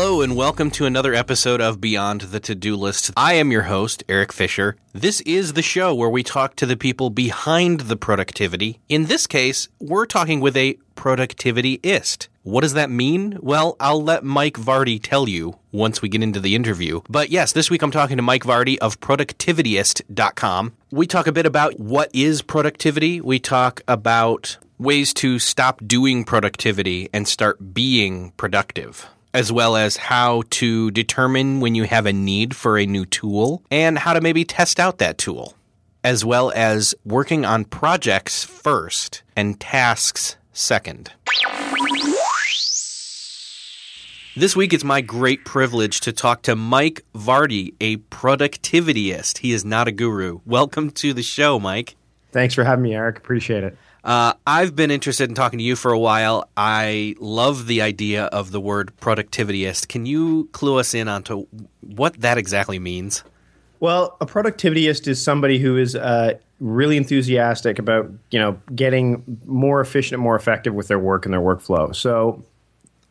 Hello, and welcome to another episode of Beyond the To Do List. I am your host, Erik Fisher. This is the show where we talk to the people behind the productivity. In this case, we're talking with a productivityist. What does that mean? Well, I'll let Mike Vardy tell you once we get into the interview. But yes, this week I'm talking to Mike Vardy of productivityist.com. We talk a bit about what is productivity. We talk about ways to stop doing productivity and start being productive as well as how to determine when you have a need for a new tool and how to maybe test out that tool, as well as working on projects first and tasks second. This week, it's my great privilege to talk to Mike Vardy, a productivityist. He is not a guru. Welcome to the show, Mike. Thanks for having me, Erik. Appreciate it. Uh, I've been interested in talking to you for a while. I love the idea of the word productivityist. Can you clue us in onto what that exactly means? Well, a productivityist is somebody who is uh, really enthusiastic about you know getting more efficient and more effective with their work and their workflow. So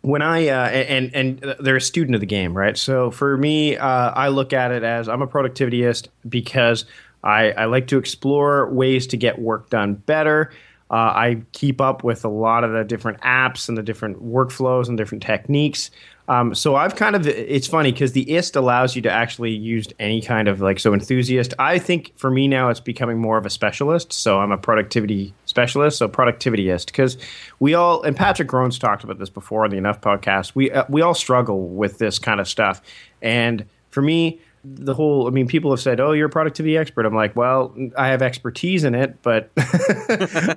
when I uh, and and they're a student of the game, right? So for me, uh, I look at it as I'm a productivityist because I, I like to explore ways to get work done better. Uh, I keep up with a lot of the different apps and the different workflows and different techniques. Um, so I've kind of it's funny because the ist allows you to actually use any kind of like so enthusiast. I think for me now it's becoming more of a specialist. So I'm a productivity specialist, so productivityist because we all and Patrick Rhone talked about this before on the Enough podcast. We uh, we all struggle with this kind of stuff, and for me the whole i mean people have said oh you're a productivity expert. I'm like well i have expertise in it but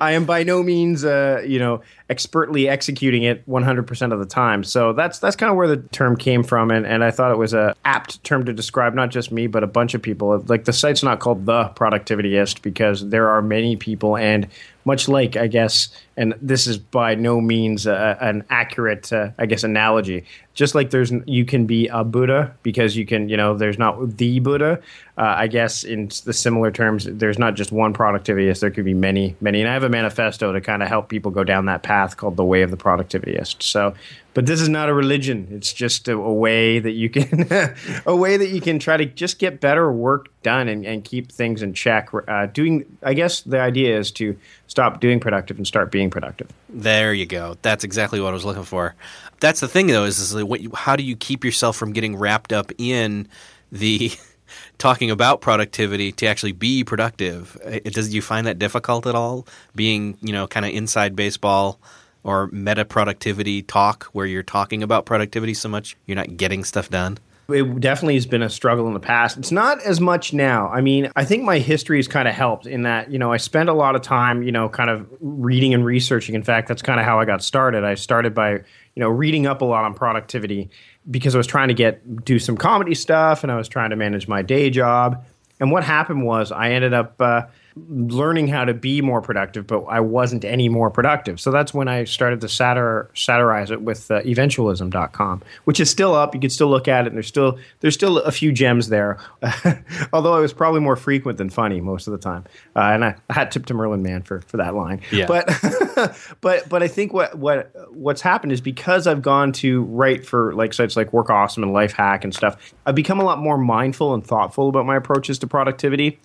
i am by no means uh, you know expertly executing it 100% of the time. So that's that's kind of where the term came from and, and i thought it was a apt term to describe not just me but a bunch of people. Like the site's not called the productivityist because there are many people and much like I guess, and this is by no means an accurate, uh, I guess, analogy just like there's you can be a Buddha because you can you know there's not the Buddha. Uh, I guess in the similar terms, there's not just one productivityist. There could be many, many. And I have a manifesto to kind of help people go down that path called the way of the productivityist. So, but this is not a religion. It's just a, a way that you can a way that you can try to just get better work done and, and keep things in check. Uh, doing, I guess, the idea is to stop doing productive and start being productive. There you go. That's exactly what I was looking for that's the thing though is, is what you, how do you keep yourself from getting wrapped up in the talking about productivity to actually be productive it, does you find that difficult at all being you know kind of inside baseball or meta productivity talk where you're talking about productivity so much you're not getting stuff done it definitely has been a struggle in the past. It's not as much now. I mean, I think my history has kind of helped in that, you know, I spent a lot of time, you know, kind of reading and researching. In fact, that's kind of how I got started. I started by you know, reading up a lot on productivity because I was trying to get do some comedy stuff and I was trying to manage my day job. And what happened was I ended up uh, learning how to be more productive, but I wasn't any more productive. So that's when I started to satir- satirize it with uh, eventualism.com, which is still up. You can still look at it, and there's still there's still a few gems there. Although it was probably more frequent than funny most of the time, uh, and I, I had tip to Merlin Mann for for that line. Yeah. But but but I think what what what's happened is because I've gone to write for like sites like Work Awesome and Life Hack and stuff, I've become a lot more mindful and thoughtful about my approaches to productivity.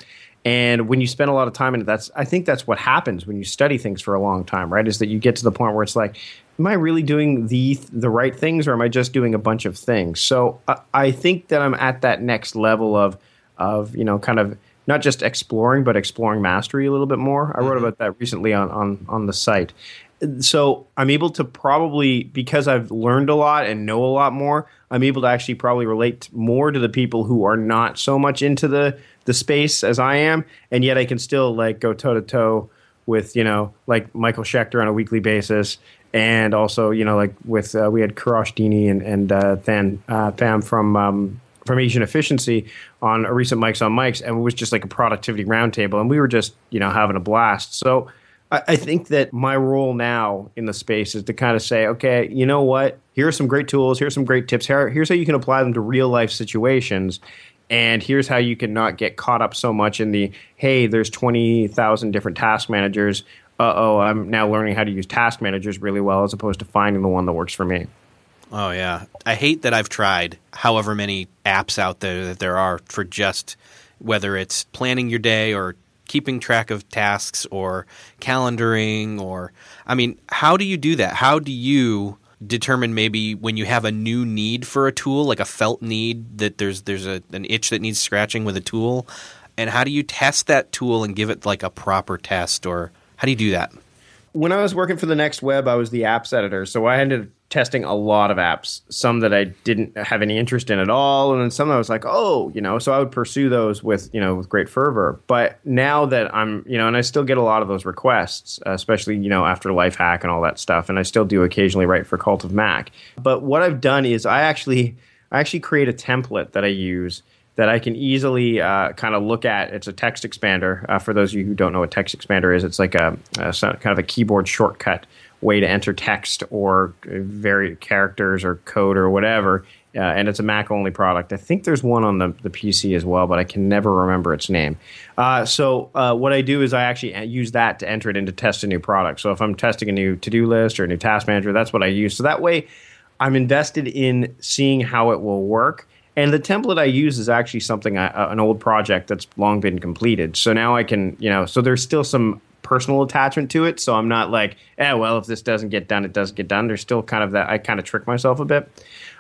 And when you spend a lot of time in it, that's I think that's what happens when you study things for a long time, right? Is that you get to the point where it's like, am I really doing the the right things, or am I just doing a bunch of things? So I, I think that I'm at that next level of of you know kind of not just exploring, but exploring mastery a little bit more. I wrote mm-hmm. about that recently on on on the site. So I'm able to probably because I've learned a lot and know a lot more. I'm able to actually probably relate more to the people who are not so much into the the space as I am, and yet I can still like go toe to toe with you know like Michael Schechter on a weekly basis, and also you know like with uh, we had Kourosh Dini and and uh, Thanh uh, Pham from. Um, from Asian Efficiency on a recent Mikes on Mics, and it was just like a productivity roundtable, and we were just you know having a blast. So I, think that my role now in the space is to kind of say, okay, you know what? Here are some great tools. Here's some great tips. Here, here's how you can apply them to real life situations. And here's how you can not get caught up so much in the hey, there's 20,000 different task managers. Uh oh, I'm now learning how to use task managers really well as opposed to finding the one that works for me. Oh yeah, I hate that I've tried however many apps out there that there are for just whether it's planning your day or keeping track of tasks or calendaring or I mean, how do you do that? How do you determine maybe when you have a new need for a tool, like a felt need that there's there's a, an itch that needs scratching with a tool, and how do you test that tool and give it like a proper test or how do you do that? when I was working for the Next Web, I was the apps editor, so I ended up testing a lot of apps. Some that I didn't have any interest in at all, and then some that I was like, oh, you know. So I would pursue those with you know with great fervor. But now that I'm you know, and I still get a lot of those requests, especially you know after Life Hack and all that stuff, and I still do occasionally write for Cult of Mac. But what I've done is I actually I actually create a template that I use that I can easily uh, kind of look at. It's a TextExpander. Uh, for those of you who don't know what TextExpander is, it's like a, a kind of a keyboard shortcut way to enter text or very characters or code or whatever. Uh, and it's a Mac only product. I think there's one on the, the PC as well, but I can never remember its name. Uh, so, uh, what I do is I actually use that to enter it into test a new product. So, if I'm testing a new to do list or a new task manager, that's what I use. So, that way I'm invested in seeing how it will work and the template I use is actually something, uh, an old project that's long been completed. So now I can, you know, so there's still some personal attachment to it. So I'm not like, eh, well, if this doesn't get done, it doesn't get done. There's still kind of that, I kind of trick myself a bit.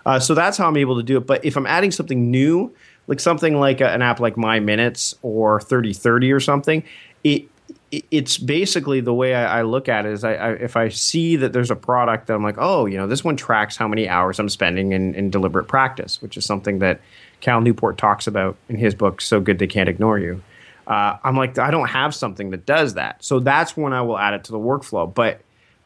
Uh, so that's how I'm able to do it. But if I'm adding something new, like something like a, an app like My Minutes or 3030 or something, it, it's basically the way I, I look at it is I, I, if I see that there's a product that I'm like, oh, you know, this one tracks how many hours I'm spending in, in deliberate practice, which is something that Cal Newport talks about in his book, So Good They Can't Ignore You. Uh, I'm like, I don't have something that does that. So that's when I will add it to the workflow. But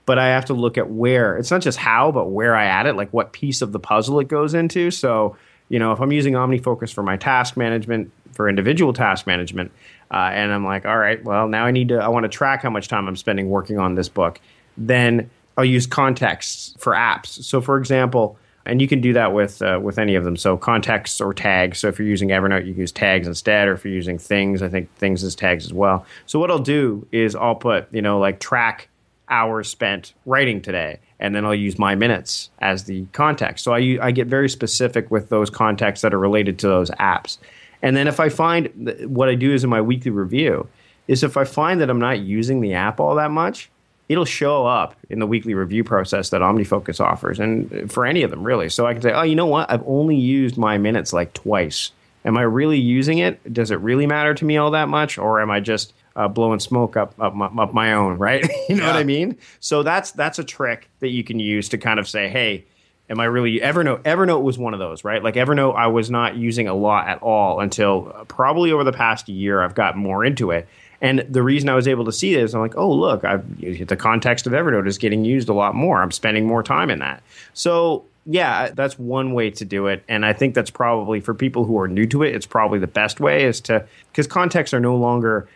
but I have to look at where it's not just how, but where I add it, like what piece of the puzzle it goes into. So, you know, if I'm using OmniFocus for my task management, for individual task management, uh, and I'm like, all right, well, now I need to, I want to track how much time I'm spending working on this book. Then I'll use contexts for apps. So, for example, and you can do that with uh, with any of them. So contexts or tags. So if you're using Evernote, you can use tags instead, or if you're using things, I think things is tags as well. So what I'll do is I'll put you know like track hours spent writing today, and then I'll use my minutes as the context. So I I get very specific with those contexts that are related to those apps. And then if I find what I do is in my weekly review is if I find that I'm not using the app all that much, it'll show up in the weekly review process that OmniFocus offers, and for any of them really. So I can say, oh, you know what? I've only used my minutes like twice. Am I really using it? Does it really matter to me all that much, or am I just uh, blowing smoke up up my, up my own? Right? you know yeah. what I mean? So that's that's a trick that you can use to kind of say, hey, am I really Evernote? Evernote was one of those, right? Like Evernote, I was not using a lot at all until probably over the past year. I've gotten more into it, and the reason I was able to see this, I'm like, oh look, I've the context of Evernote is getting used a lot more. I'm spending more time in that. So yeah, that's one way to do it, and I think that's probably for people who are new to it. It's probably the best way is to because contexts are no longer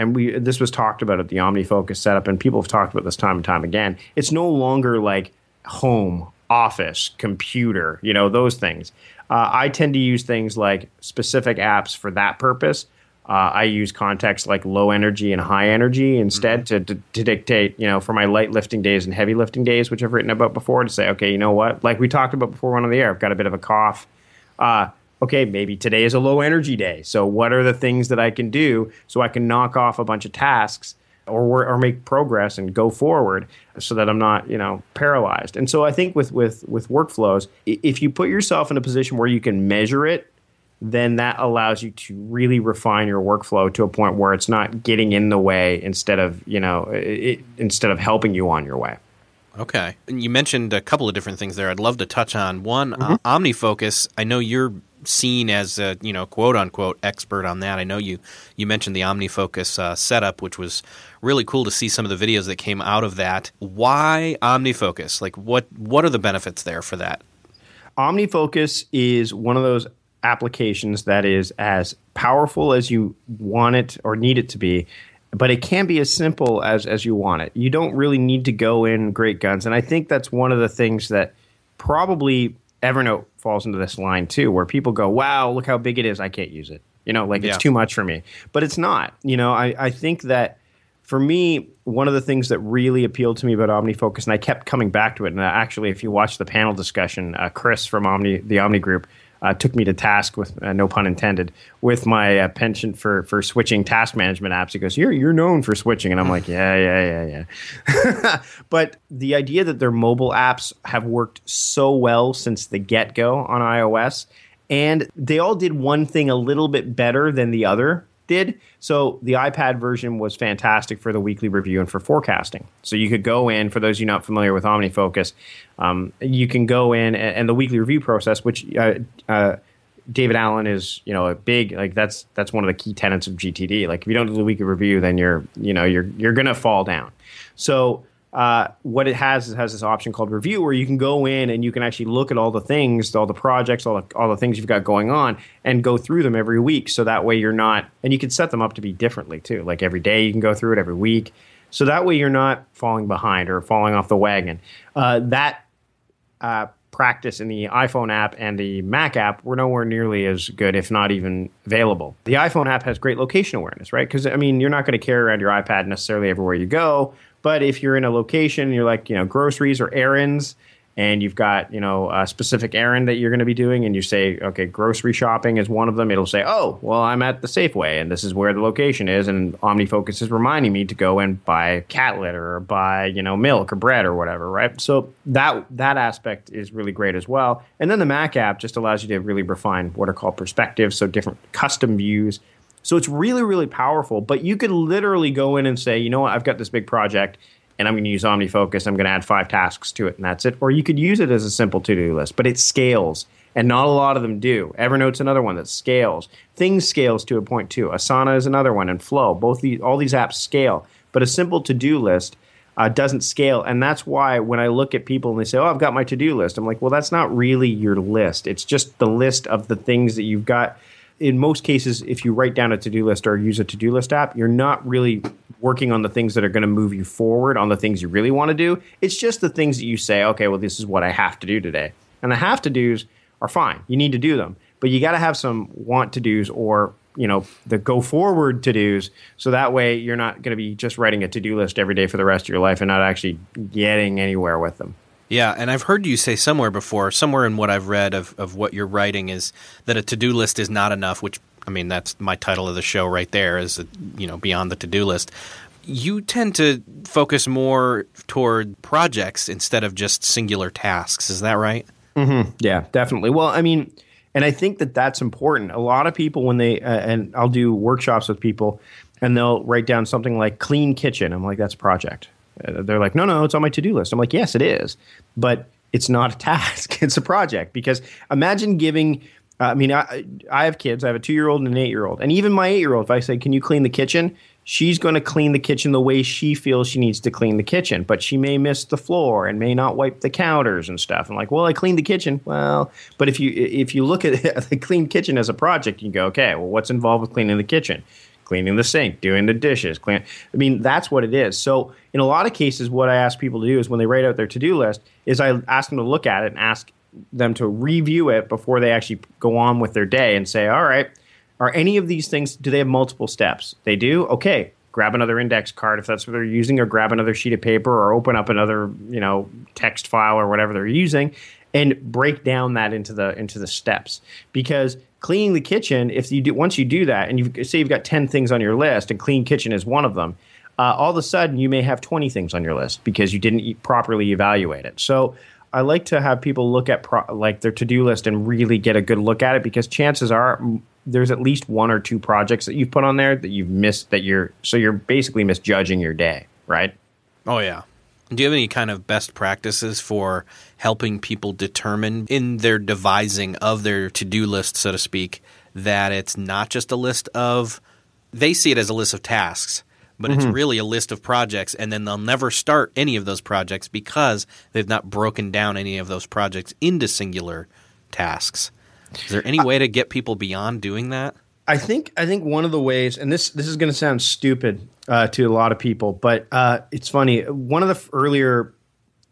and we this was talked about at the OmniFocus setup, and people have talked about this time and time again. It's no longer like home, office, computer, you know, those things. Uh, I tend to use things like specific apps for that purpose. Uh, I use contexts like low energy and high energy instead mm-hmm. to, to, to, dictate, you know, for my light lifting days and heavy lifting days, which I've written about before, to say, okay, you know what? Like we talked about before one on the air, I've got a bit of a cough. Uh, okay, maybe today is a low energy day. So what are the things that I can do so I can knock off a bunch of tasks or or make progress and go forward so that I'm not you know paralyzed. And so I think with with with workflows, if you put yourself in a position where you can measure it, then that allows you to really refine your workflow to a point where it's not getting in the way instead of you know it, instead of helping you on your way. Okay. And you mentioned a couple of different things there. I'd love to touch on one mm-hmm. uh, OmniFocus. I know you're seen as a you know quote unquote expert on that. I know you you mentioned the OmniFocus uh, setup, which was really cool to see some of the videos that came out of that. Why OmniFocus? Like what what are the benefits there for that? OmniFocus is one of those applications that is as powerful as you want it or need it to be but it can be as simple as as you want it. You don't really need to go in great guns, and I think that's one of the things that probably Evernote falls into this line too, where people go, "Wow, look how big it is! I can't use it." You know, like yeah. it's too much for me. But it's not. You know, I, I think that for me, one of the things that really appealed to me about OmniFocus, and I kept coming back to it. And actually, if you watch the panel discussion, uh, Chris from Omni, the Omni Group, uh, took me to task with uh, no pun intended with my uh, penchant for for switching task management apps. He goes, "You're you're known for switching," and I'm like, "Yeah, yeah, yeah, yeah." but the idea that their mobile apps have worked so well since the get go on iOS, and they all did one thing a little bit better than the other did. So the iPad version was fantastic for the weekly review and for forecasting. So you could go in, for those of you not familiar with OmniFocus, um, you can go in and, and, the weekly review process, which uh, uh, David Allen is, you know, a big like that's that's one of the key tenets of GTD. Like if you don't do the weekly review, then you're you know you're you're gonna fall down. So uh, what it has is has this option called review where you can go in and you can actually look at all the things, all the projects, all the, all the things you've got going on and go through them every week. So that way you're not, and you can set them up to be differently too. Like every day you can go through it every week. So that way you're not falling behind or falling off the wagon. Uh, that uh, practice in the iPhone app and the Mac app were nowhere nearly as good, if not even available. The iPhone app has great location awareness, right? Because, I mean, you're not going to carry around your iPad necessarily everywhere you go. But if you're in a location, you're like, you know, groceries or errands, and you've got, you know, a specific errand that you're going to be doing, and you say, okay, grocery shopping is one of them, it'll say, oh, well, I'm at the Safeway, and this is where the location is, and OmniFocus is reminding me to go and buy cat litter or buy, you know, milk or bread or whatever, right? So that that aspect is really great as well. And then the Mac app just allows you to really refine what are called perspectives, so different custom views so it's really, really powerful. But you could literally go in and say, you know what, I've got this big project and I'm going to use OmniFocus. I'm going to add five tasks to it and that's it. Or you could use it as a simple to do list, but it scales. And not a lot of them do. Evernote's another one that scales. Things scales to a point too. Asana is another one, and Flow. Both these, all these apps scale. But a simple to do list uh, doesn't scale. And that's why when I look at people and they say, Oh, I've got my to do list, I'm like, Well, that's not really your list. It's just the list of the things that you've got in most cases, if you write down a to do list or use a to do list app, you're not really working on the things that are going to move you forward on the things you really want to do. It's just the things that you say, okay, well, this is what I have to do today. And the have to do's are fine. You need to do them. But you got to have some want to do's or you know the go forward to dos so that way you're not going to be just writing a to do list every day for the rest of your life and not actually getting anywhere with them yeah, and I've heard you say somewhere before, somewhere in what I've read of, of what you're writing is that a to do list is not enough, which I mean that's my title of the show right there is you know beyond the to do list. You tend to focus more toward projects instead of just singular tasks. Is that right? Mm-hmm. Yeah, definitely. Well, I mean, and I think that that's important. A lot of people when they uh, and I'll do workshops with people, and they'll write down something like clean kitchen. I'm like, that's a project they're like, no, no, it's on my to do list. I'm like, yes, it is, but it's not a task. it's a project because imagine giving. Uh, I mean, I, I have kids. I have a two year old and an eight year old, and even my eight year old. If I say, "Can you clean the kitchen?" She's going to clean the kitchen the way she feels she needs to clean the kitchen, but she may miss the floor and may not wipe the counters and stuff. I'm like, well, I cleaned the kitchen. Well, but if you if you look at the clean kitchen as a project, you go, okay, well, what's involved with cleaning the kitchen? Cleaning the sink, doing the dishes. Clean. I mean, that's what it is. So, in a lot of cases, what I ask people to do is when they write out their to do list, is I ask them to look at it and ask them to review it before they actually go on with their day and say, all right, are any of these things, do they have multiple steps? They do? Okay, grab another index card if that's what they're using, or grab another sheet of paper, or open up another, you know, text file or whatever they're using, and break down that into the into the steps. Because cleaning the kitchen, if you do once you do that, and you say you've got ten things on your list, and clean kitchen is one of them, uh, all of a sudden you may have twenty things on your list because you didn't properly evaluate it. So I like to have people look at pro- like their to do list and really get a good look at it because chances are there's at least one or two projects that you've put on there that you've missed that you're so you're basically misjudging your day, right? Oh yeah. Do you have any kind of best practices for helping people determine in their devising of their to-do list, so to speak, that it's not just a list of they see it as a list of tasks, but mm-hmm. it's really a list of projects and then they'll never start any of those projects because they've not broken down any of those projects into singular tasks. Is there any way to get people beyond doing that? I think I think one of the ways, and this this is going to sound stupid uh, to a lot of people, but uh, it's funny. One of the earlier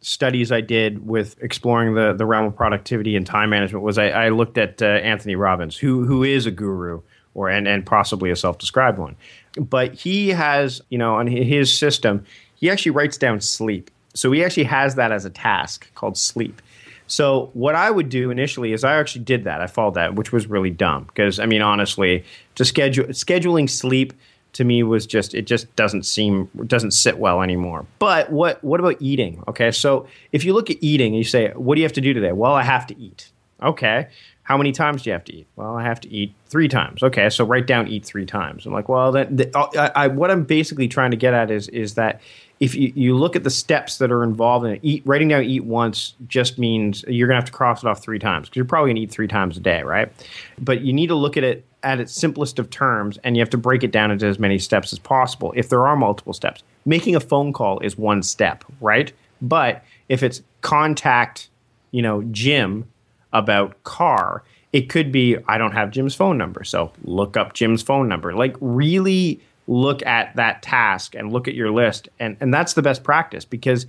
studies I did with exploring the the realm of productivity and time management was I, I looked at uh, Anthony Robbins, who who is a guru or and and possibly a self described one, but he has you know on his system he actually writes down sleep. So he actually has that as a task called sleep. So what I would do initially is I actually did that. I followed that, which was really dumb because I mean honestly, to schedule scheduling sleep to me was just it just doesn't seem doesn't sit well anymore. But what what about eating? Okay, so if you look at eating and you say, what do you have to do today? Well, I have to eat. Okay, how many times do you have to eat? Well, I have to eat three times. Okay, so write down eat three times. I'm like, well, then the, uh, I, I, what I'm basically trying to get at is is that if you, you look at the steps that are involved in it, eat, writing down eat once just means you're going to have to cross it off three times because you're probably going to eat three times a day, right? But you need to look at it at its simplest of terms and you have to break it down into as many steps as possible if there are multiple steps. Making a phone call is one step, right? But if it's contact, you know, Jim about car, it could be I don't have Jim's phone number, so look up Jim's phone number. Like really look at that task and look at your list and and that's the best practice because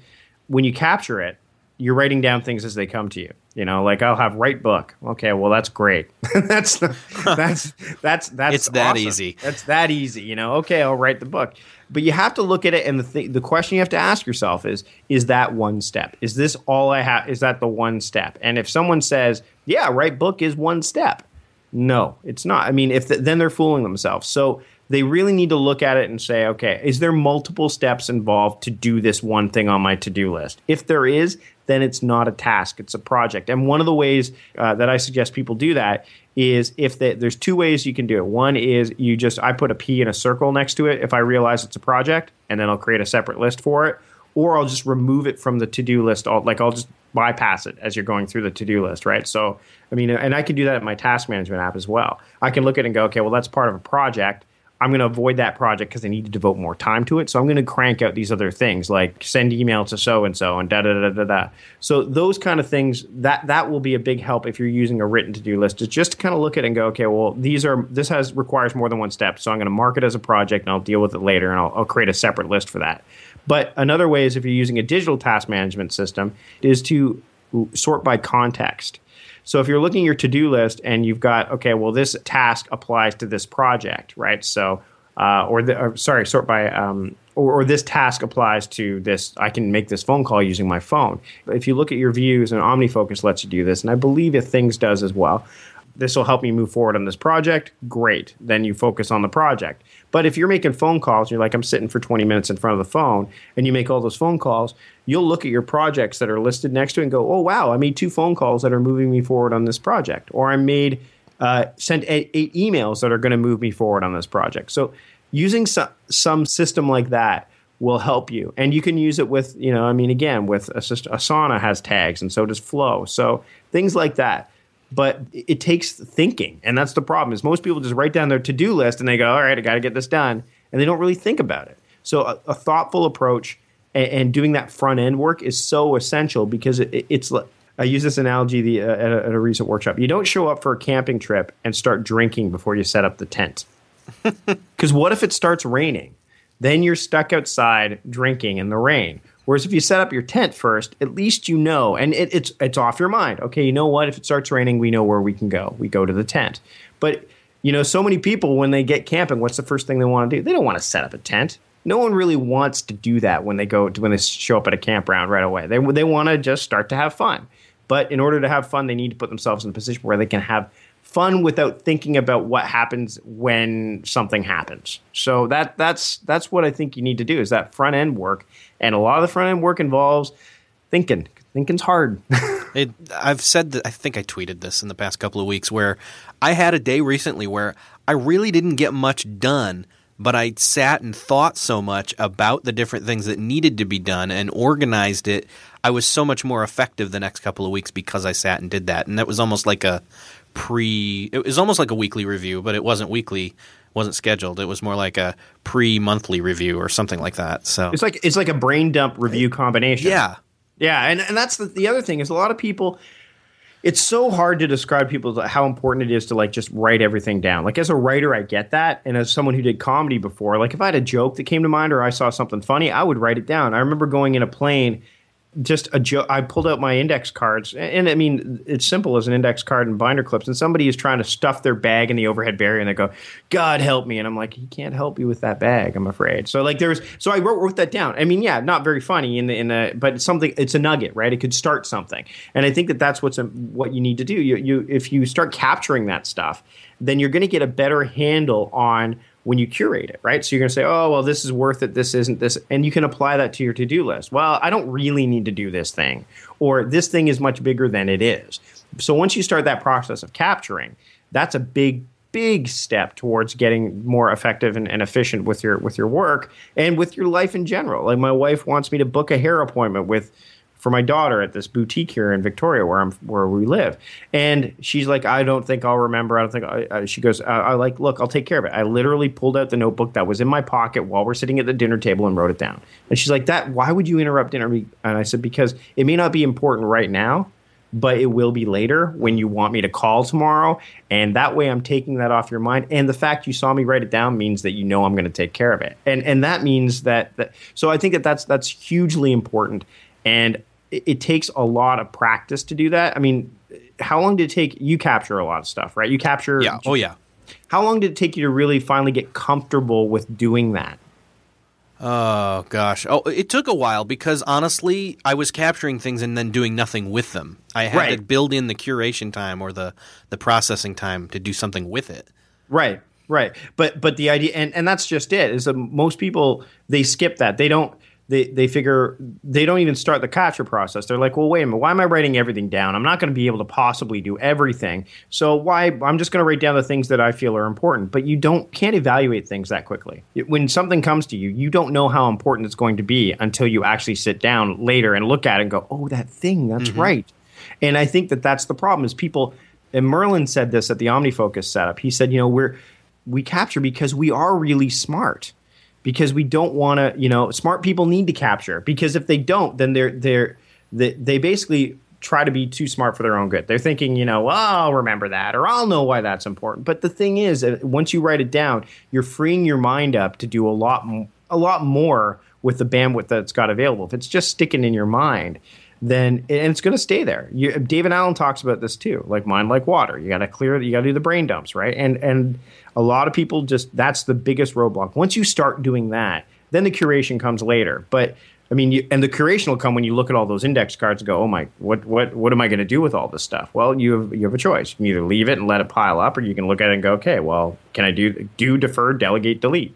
when you capture it you're writing down things as they come to you you know like i'll have write book. Okay well that's great. That's that's that's that's it's that easy. That's that easy you know? Okay i'll write the book. But you have to look at it and the th- the question you have to ask yourself is is that one step? Is this all i have is that the one step? And if someone says yeah write book is one step no it's not. I mean if the, then they're fooling themselves. So they really need to look at it and say, okay, is there multiple steps involved to do this one thing on my to do list? If there is, then it's not a task, it's a project. And one of the ways uh, that I suggest people do that is if they, there's two ways you can do it. One is you just, I put a P in a circle next to it if I realize it's a project, and then I'll create a separate list for it. Or I'll just remove it from the to do list. I'll, like I'll just bypass it as you're going through the to do list, right? So, I mean, and I can do that in my task management app as well. I can look at it and go, okay, well, that's part of a project I'm going to avoid that project because I need to devote more time to it. So I'm going to crank out these other things like send email to so and so and da da da da da. So those kind of things that that will be a big help if you're using a written to do list. Is just to kind of look at it and go, okay, well these are this has requires more than one step. So I'm going to mark it as a project and I'll deal with it later and I'll, I'll create a separate list for that. But another way is if you're using a digital task management system is to sort by context. So if you're looking at your to-do list and you've got okay, well this task applies to this project, right? So uh, or, the, or, sorry, sort by um, or, or, this task applies to this. I can make this phone call using my phone. If you look at your views, and OmniFocus lets you do this, and I believe if Things does as well. This will help me move forward on this project. Great. Then you focus on the project. But if you're making phone calls, and you're like, I'm sitting for 20 minutes in front of the phone, and you make all those phone calls, you'll look at your projects that are listed next to it and go, oh, wow, I made two phone calls that are moving me forward on this project. Or I made, uh, sent eight, eight emails that are going to move me forward on this project. So using some, some system like that will help you. And you can use it with, you know, I mean, again, with Asana has tags and so does Flow. So things like that. But it takes thinking. And that's the problem is most people just write down their to-do list and they go, all right, I got to get this done. And they don't really think about it. So a, a thoughtful approach and, and, doing that front end work is so essential because it, it's I use this analogy the, uh, at, a, at, a, recent workshop. You don't show up for a camping trip and start drinking before you set up the tent. Because what if it starts raining? Then you're stuck outside drinking in the rain. Whereas if you set up your tent first, at least you know, and it, it's it's off your mind. Okay, you know what? If it starts raining, we know where we can go. We go to the tent. But you know, so many people when they get camping, what's the first thing they want to do? They don't want to set up a tent. No one really wants to do that when they go when they show up at a campground right away. They they want to just start to have fun. But in order to have fun, they need to put themselves in a position where they can have fun without thinking about what happens when something happens. So that that's that's what I think you need to do is that front end work, and a lot of the front end work involves thinking. Thinking's hard. it, I've said that I think I tweeted this in the past couple of weeks where I had a day recently where I really didn't get much done but I sat and thought so much about the different things that needed to be done and organized it. I was so much more effective the next couple of weeks because I sat and did that. And that was almost like a pre it was almost like a weekly review, but it wasn't weekly, wasn't scheduled. It was more like a pre-monthly review or something like that. So It's like it's like a brain dump review uh, combination. yeah. Yeah, and, and that's the, the other thing is a lot of people it's so hard to describe people how important it is to like just write everything down. Like as a writer, I get that, and as someone who did comedy before, like if I had a joke that came to mind or I saw something funny, I would write it down. I remember going in a plane just a joke. I pulled out my index cards, and I mean, it's simple as an index card and binder clips. And somebody is trying to stuff their bag in the overhead barrier, and they go, "God help me!" And I'm like, "He can't help you with that bag, I'm afraid." So like, there's so I wrote, wrote that down. I mean, yeah, not very funny in the in the, but it's something. It's a nugget, right? It could start something, and I think that that's what's a, what you need to do. You you if you start capturing that stuff, then you're going to get a better handle on when you curate it, right? So you're going to say, oh, well, this is worth it. This isn't this. And you can apply that to your to do list. Well, I don't really need to do this thing, or this thing is much bigger than it is. So once you start that process of capturing, that's a big, big step towards getting more effective and, and efficient with your with your work and with your life in general. Like my wife wants me to book a hair appointment with for my daughter at this boutique here in Victoria, where I'm where we live. And she's like, I don't think I'll remember. I don't think. I, I, she goes, I, I like, look, I'll take care of it. I literally pulled out the notebook that was in my pocket while we're sitting at the dinner table and wrote it down. And she's like, that. Why would you interrupt dinner? And I said, because it may not be important right now. But it will be later when you want me to call tomorrow. And that way I'm taking that off your mind. And the fact you saw me write it down means that you know I'm going to take care of it. And and that means that, that so I think that that's that's hugely important. And it, it takes a lot of practice to do that. I mean, how long did it take? You capture a lot of stuff, right? You capture. Yeah. Oh yeah. How long did it take you to really finally get comfortable with doing that? Oh gosh. Oh, it took a while because honestly, I was capturing things and then doing nothing with them. I had Right. to build in the curation time or the the processing time to do something with it. Right, right. But but the idea, and, and that's just it. Is that most people they skip that. They don't. They they figure they don't even start the capture process. They're like, well, wait a minute. Why am I writing everything down? I'm not going to be able to possibly do everything. So why? I'm just going to write down the things that I feel are important. But you don't can't evaluate things that quickly. When something comes to you, you don't know how important it's going to be until you actually sit down later and look at it and go, oh, that thing. That's mm-hmm. right. And I think that that's the problem is people and Merlin said this at the OmniFocus setup. He said, you know, we're we capture because we are really smart. Because we don't want to, you know, smart people need to capture. Because if they don't, then they're they're they, they basically try to be too smart for their own good. They're thinking, you know, well, I'll remember that or I'll know why that's important. But the thing is, uh, once you write it down, you're freeing your mind up to do a lot a lot more with the bandwidth that's got available. If it's just sticking in your mind, then and it's going to stay there. You, David Allen talks about this too, like mind like water. You got to clear, you got to do the brain dumps, right? And and a lot of people just that's the biggest roadblock. Once you start doing that, then the curation comes later. But I mean, you, and the curation will come when you look at all those index cards and go, "Oh my, what what what am I going to do with all this stuff?" Well, you have you have a choice. You can either leave it and let it pile up, or you can look at it and go, "Okay, well, can I do do defer, delegate, delete?"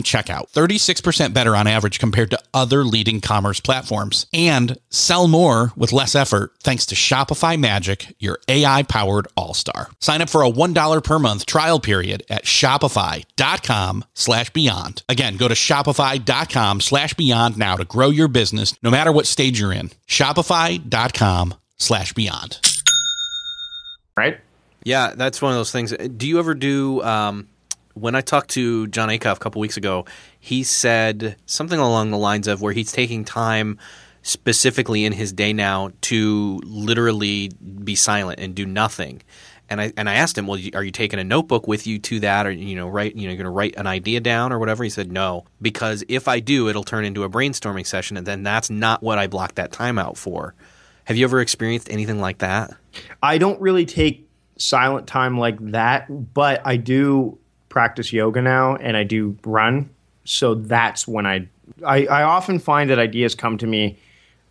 checkout, 36% better on average compared to other leading commerce platforms. And sell more with less effort thanks to Shopify Magic, your AI powered all star. Sign up for a $1 per month trial period at shopify.com slash beyond. Again, go to shopify.com slash beyond now to grow your business no matter what stage you're in. Shopify.com slash beyond. Right? Yeah, that's one of those things. Do you ever do? Um, when I talked to Jon Acuff a couple weeks ago, he said something along the lines of where he's taking time specifically in his day now to literally be silent and do nothing. And I and I asked him, "Well, are you taking a notebook with you to that, or you know, write you know, going to write an idea down or whatever?" He said, "No, because if I do, it'll turn into a brainstorming session, and then that's not what I blocked that time out for." Have you ever experienced anything like that? I don't really take silent time like that, but I do practice yoga now and I do run. So that's when I, I, I often find that ideas come to me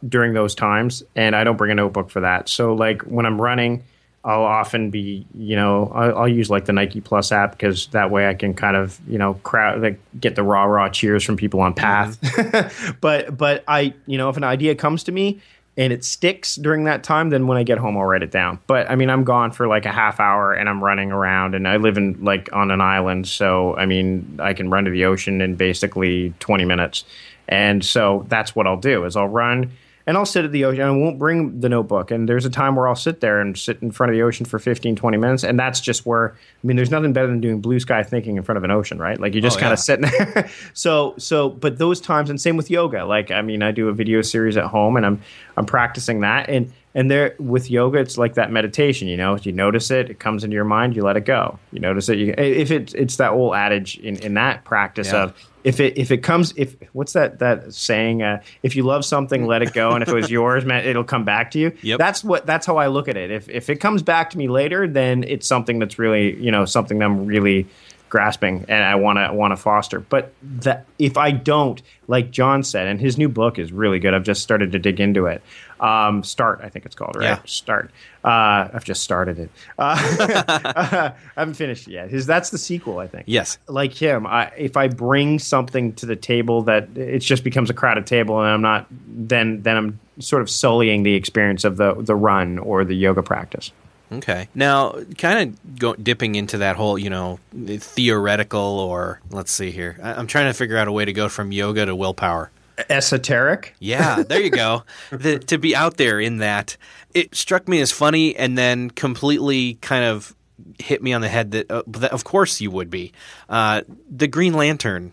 during those times and I don't bring a notebook for that. So like when I'm running, I'll often be, you know, I'll, I'll use like the Nike Plus app because that way I can kind of, you know, crowd like get the raw raw cheers from people on path. Mm-hmm. but but I, you know, if an idea comes to me, and it sticks during that time, then when I get home, I'll write it down. But I mean, I'm gone for like a half hour and I'm running around and I live in like on an island. So, I mean, I can run to the ocean in basically 20 minutes. And so that's what I'll do is I'll run and I'll sit at the ocean. And I won't bring the notebook. And there's a time where I'll sit there and sit in front of the ocean for 15, 20 minutes. And that's just where, I mean, there's nothing better than doing blue sky thinking in front of an ocean, right? Like you're just oh, kind of sitting there. so, so, but those times, and same with yoga. Like, I mean, I do a video series at home and I'm, I'm practicing that. And, and there with yoga, it's like that meditation. You know, you notice it, it comes into your mind, you let it go. You notice it. You, if it, it's that old adage in, in that practice yeah. of if it if it comes if what's that that saying uh, if you love something let it go and if it was yours man it'll come back to you? Yep. that's what that's how i look at it. If if it comes back to me later then it's something that's really you know something that i'm really grasping and i want to want to foster. But that if i don't like john said and his new book is really good i've just started to dig into it um, Start, I think it's called, right? Yeah. Start. Uh, I've just started it. Uh, I haven't finished it yet. His, that's the sequel, I think. Yes. Like him, I, if I bring something to the table that it just becomes a crowded table, and I'm not, then then I'm sort of sullying the experience of the the run or the yoga practice. Okay. Now, kind of dipping into that whole, you know, theoretical or let's see here. I, I'm trying to figure out a way to go from yoga to willpower esoteric. Yeah, there you go. the, to be out there in that, it struck me as funny, and then completely kind of hit me on the head that, uh, that of course you would be. Uh, the Green Lantern.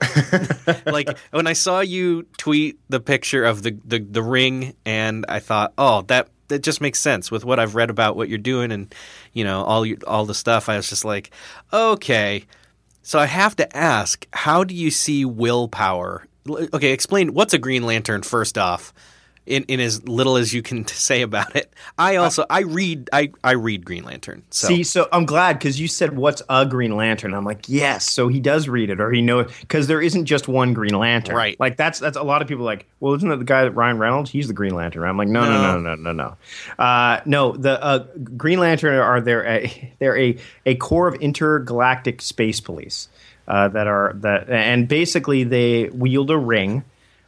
like when I saw you tweet the picture of the, the, the ring, and I thought, oh, that that just makes sense with what I've read about what you're doing, and you know all you, all the stuff. I was just like, okay. So I have to ask, how do you see willpower okay, explain what's a Green Lantern first off. In, in as little as you can say about it. I also I read I, I read Green Lantern. So. See, so I'm glad because you said what's a Green Lantern. I'm like, yes. So he does read it, or he knows because there isn't just one Green Lantern, right? Like that's that's a lot of people like. Well, isn't that the guy that Ryan Reynolds? He's the Green Lantern. I'm like, no, no, no, no, no, no. No, uh, no the uh, Green Lantern are they're a, they're a a corps of intergalactic space police uh, that are that, and basically they wield a ring.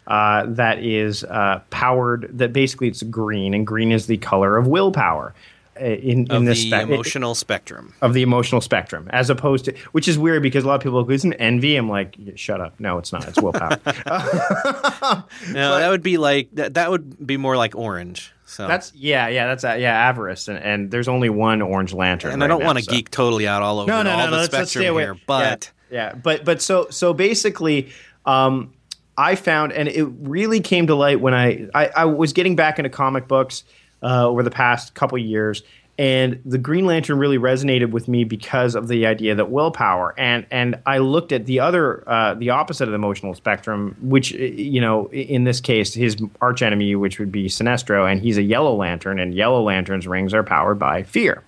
uh, that is uh, powered. That basically it's green, and green is the color of willpower. uh, In, Of this the spec- emotional spectrum. of the emotional spectrum, as opposed to which is weird because a lot of people go, "Isn't envy?" I'm like, "Shut up! No, it's not. It's willpower." No, that would be like that. That would be more like orange. So that's yeah, yeah, that's uh, yeah, avarice, and, and there's only one orange lantern. and I don't want to so. geek totally out all over no, no, all no, the no. Let's, let's stay away. here, but yeah, but but so so basically, um, I found, and it really came to light when I I, I was getting back into comic books uh, over the past couple years. And the Green Lantern really resonated with me because of the idea that willpower, and and I looked at the other, uh, the opposite of the emotional spectrum, which uh, you know, in this case, his archenemy, which would be Sinestro, and he's a Yellow Lantern, and Yellow Lantern's rings are powered by fear,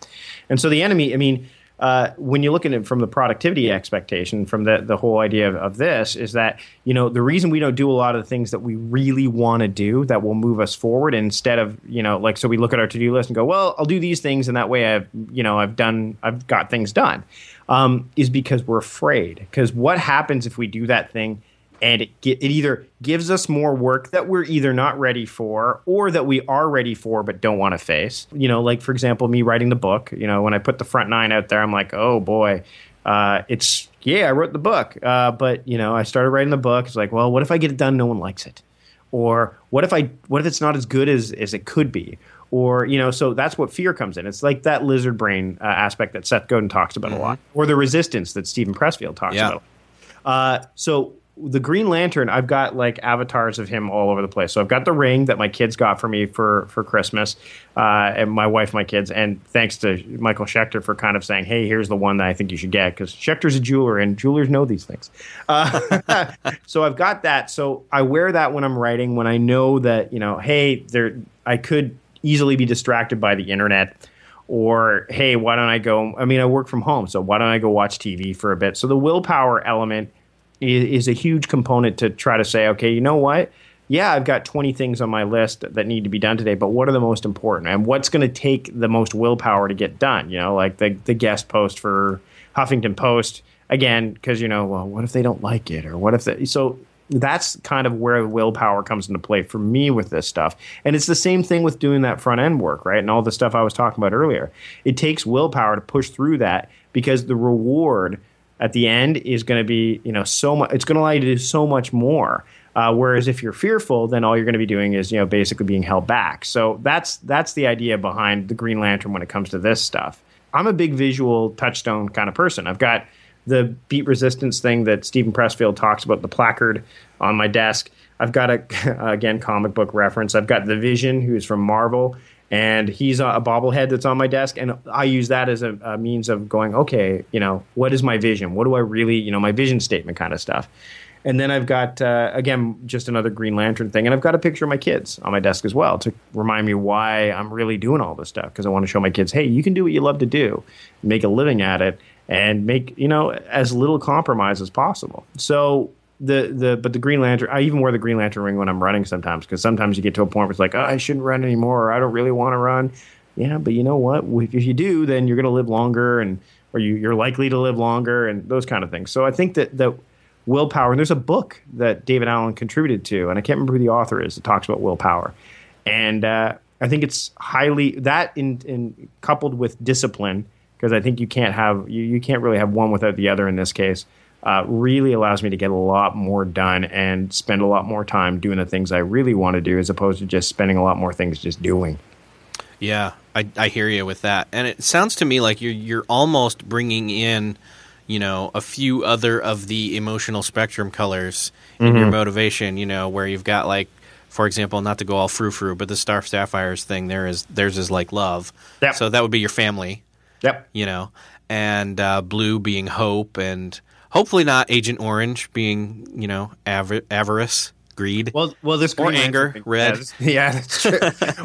and so the enemy, I mean, uh, when you look at it from the productivity expectation, from the, the whole idea of, of this, is that you know the reason we don't do a lot of the things that we really want to do that will move us forward, instead of you know like so we look at our to do list and go, well, I'll do these things, and that way I've you know I've done I've got things done, um, is because we're afraid. Because what happens if we do that thing? And it, it either gives us more work that we're either not ready for or that we are ready for but don't want to face. You know, like for example, me writing the book. You know, when I put the front nine out there, I'm like, oh boy, uh, it's yeah, I wrote the book, uh, but you know, I started writing the book. It's like, well, what if I get it done, no one likes it, or what if I what if it's not as good as as it could be. Or you know, so that's what fear comes in. It's like that lizard brain uh, aspect that Seth Godin talks about a lot, or the resistance that Steven Pressfield talks Yeah. about. Uh, so the Green Lantern, I've got like avatars of him all over the place. So I've got the ring that my kids got for me for for Christmas, uh, and my wife, my kids, and thanks to Michael Schechter for kind of saying, "Hey, here's the one that I think you should get," because Schechter's a jeweler and jewelers know these things. Uh, so I've got that. So I wear that when I'm writing, when I know that you know, hey, there, I could easily be distracted by the internet or hey why don't i go i mean i work from home so why don't i go watch tv for a bit so the willpower element is, a huge component to try to say okay you know what yeah i've got 20 things on my list that need to be done today but what are the most important and what's going to take the most willpower to get done you know like the, the guest post for huffington post again because you know well what if they don't like it or what if they so that's kind of where willpower comes into play for me with this stuff. And it's the same thing with doing that front end work, right? And all the stuff I was talking about earlier. It takes willpower to push through that because the reward at the end is going to be, you know, so much, it's going to allow you to do so much more. Uh, whereas if you're fearful, then all you're going to be doing is, you know, basically being held back. So that's that's the idea behind the Green Lantern when it comes to this stuff. I'm a big visual touchstone kind of person. I've got the beat resistance thing that Steven Pressfield talks about, the placard on my desk. I've got a again comic book reference. I've got the Vision, who's from Marvel, and he's a, bobblehead that's on my desk, and I use that as a, a means of going, okay, you know, what is my vision? What do I really, you know, my vision statement kind of stuff. And then I've got uh, again just another Green Lantern thing, and I've got a picture of my kids on my desk as well to remind me why I'm really doing all this stuff because I want to show my kids, hey, you can do what you love to do, make a living at it, and make you know as little compromise as possible. So the the but the Green Lantern, I even wear the Green Lantern ring when I'm running sometimes because sometimes you get to a point where it's like, oh, I shouldn't run anymore, or I don't really want to run. Yeah, but you know what? If you do, then you're going to live longer, and or you, you're likely to live longer, and those kind of things. So I think that that willpower. And there's a book that David Allen contributed to, and I can't remember who the author is. That talks about willpower, and uh, I think it's highly that in, in coupled with discipline because I think you can't have you, you can't really have one without the other in this case. Uh, really allows me to get a lot more done and spend a lot more time doing the things I really want to do as opposed to just spending a lot more things just doing. Yeah, I, I hear you with that, and it sounds to me like you're you're almost bringing in, you know, a few other of the emotional spectrum colors in Mm-hmm. your motivation. You know, where you've got like, for example, not to go all frou frou, but the Star Sapphires thing. There is theirs is like love. Yep. So that would be your family. Yep. You know, and uh, blue being hope, and hopefully not Agent Orange being you know avar- avarice, greed. Well, well, this Or anger, red. Yeah, this- yeah, that's true.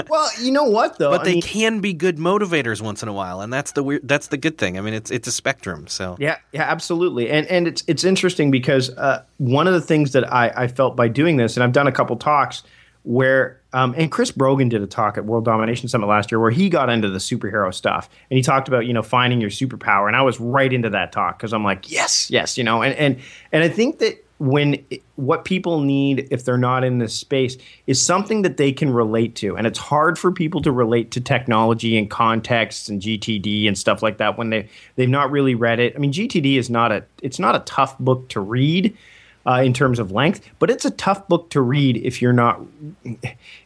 well, you know what though? but I they mean- can be good motivators once in a while, and that's the weird. That's the good thing. I mean, it's it's a spectrum. So Yeah, yeah, absolutely. And and it's it's interesting because uh, one of the things that I, I felt by doing this, and I've done a couple talks where, um, and Chris Brogan did a talk at World Domination Summit last year where he got into the superhero stuff and he talked about you know finding your superpower, and I was right into that talk because I'm like, yes, yes, you know, and and and I think that when what people need if they're not in this space is something that they can relate to. And it's hard for people to relate to technology and contexts and gtd and stuff like that when they they've not really read it. I mean gtd is not a it's not a tough book to read uh, in terms of length but it's a tough book to read if you're not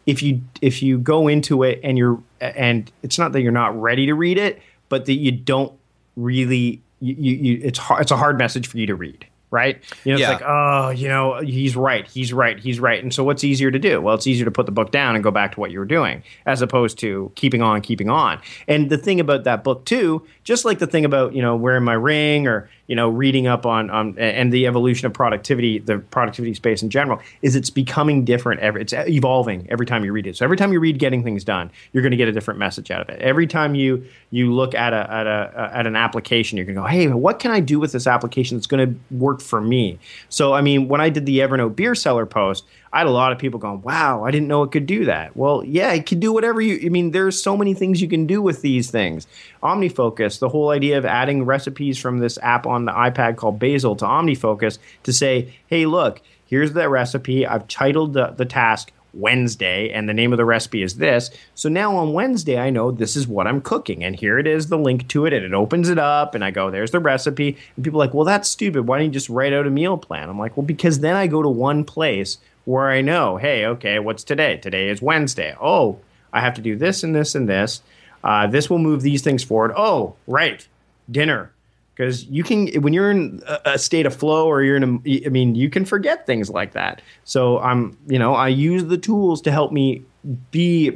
if you if you go into it and you're and it's not that you're not ready to read it but that you don't really you, you it's hard it's a hard message for you to read right? You know, it's like, oh, you know, he's right, he's right, he's right. And so what's easier to do? Well, it's easier to put the book down and go back to what you were doing as opposed to keeping on, keeping on. And the thing about that book too, just like the thing about, you know, wearing my ring or, you know, reading up on on and the evolution of productivity, the productivity space in general, is it's becoming different every it's evolving every time you read it. So every time you read getting things done, you're going to get a different message out of it. Every time you you look at a at a uh, at an application, you're going to go, "Hey, what can I do with this application that's going to work for me?" So, I mean, when I did the Evernote beer cellar post, I had a lot of people going, "Wow, I didn't know it could do that." Well, yeah, it could do whatever you. I mean, there's so many things you can do with these things. OmniFocus, the whole idea of adding recipes from this app on the iPad called Basil to OmniFocus to say, "Hey, look, here's the recipe. I've titled the, the task." Wednesday, and the name of the recipe is this. So now on Wednesday, I know this is what I'm cooking, and here it is, the link to it, and it opens it up, and I go, there's the recipe. And people are like, well, that's stupid. Why don't you just write out a meal plan? I'm like, well, because then I go to one place where I know, hey, okay, what's today? Today is Wednesday. Oh, I have to do this and this and this. Uh, this will move these things forward. Oh, right, dinner because you can when you're in a, state of flow or you're in a i mean you can forget things like that so i'm you know i use the tools to help me be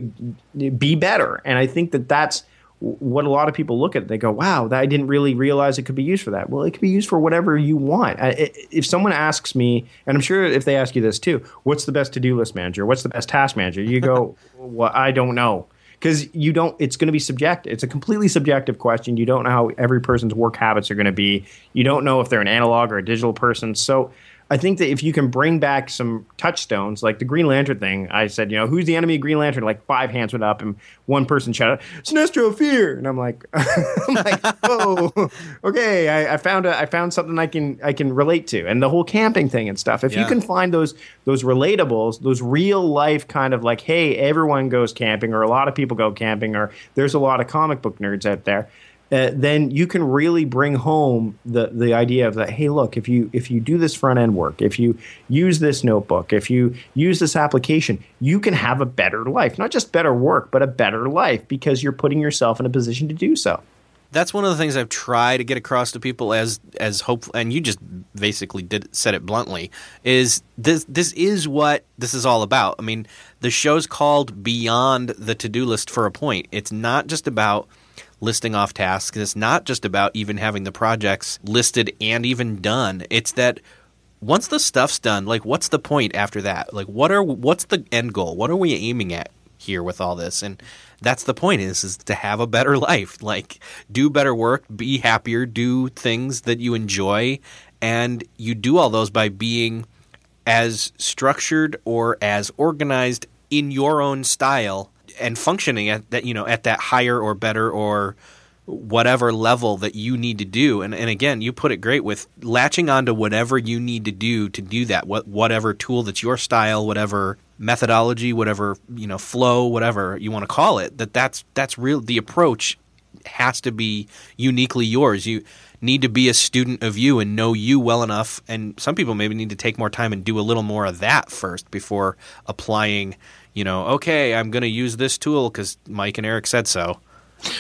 be better and i think that that's what a lot of people look at they go wow that i didn't really realize it could be used for that. Well it could be used for whatever you want. I, if someone asks me and i'm sure if they ask you this too what's the best to-do list manager? What's the best task manager? You go well i don't know. Because you don't it's going to be subjective it's a completely subjective question. You don't know how every person's work habits are going to be. You don't know if they're an analog or a digital person. So i think that if you can bring back some touchstones like the green lantern thing i said you know who's the enemy of green lantern? Like five hands went up and one person shouted sinestro fear! And i'm like i'm like oh okay I, I found a i found something i can i can relate to. And the whole camping thing and stuff if you can find those those relatables, those real life kind of like, hey, everyone goes camping, or a lot of people go camping, or there's a lot of comic book nerds out there. Uh, then you can really bring home the the idea of that. Hey, look, if you if you do this front end work, if you use this notebook, if you use this application, you can have a better life. Not just better work, but a better life because you're putting yourself in a position to do so. that's one of the things I've tried to get across to people as as hope and you just basically did said it bluntly is this this is what this is all about. I mean, the show's called Beyond the To-Do List for a point. It's not just about listing off tasks. And It's not just about even having the projects listed and even done. It's that once the stuff's done, like what's the point after that? Like what are what's the end goal? What are we aiming at here with all this? And that's the point is is to have a better life. Like do better work, be happier, do things that you enjoy and you do all those by being as structured or as organized in your own style and functioning at that you know at that higher or better or whatever level that you need to do. And, and again you put it great with latching onto whatever you need to do to do that what whatever tool that's your style whatever methodology whatever you know flow whatever you want to call it that that's that's real the approach has to be uniquely yours. You need to be a student of you and know you well enough and some people maybe need to take more time and do a little more of that first before applying you know okay i'm going to use this tool because mike and Erik said so.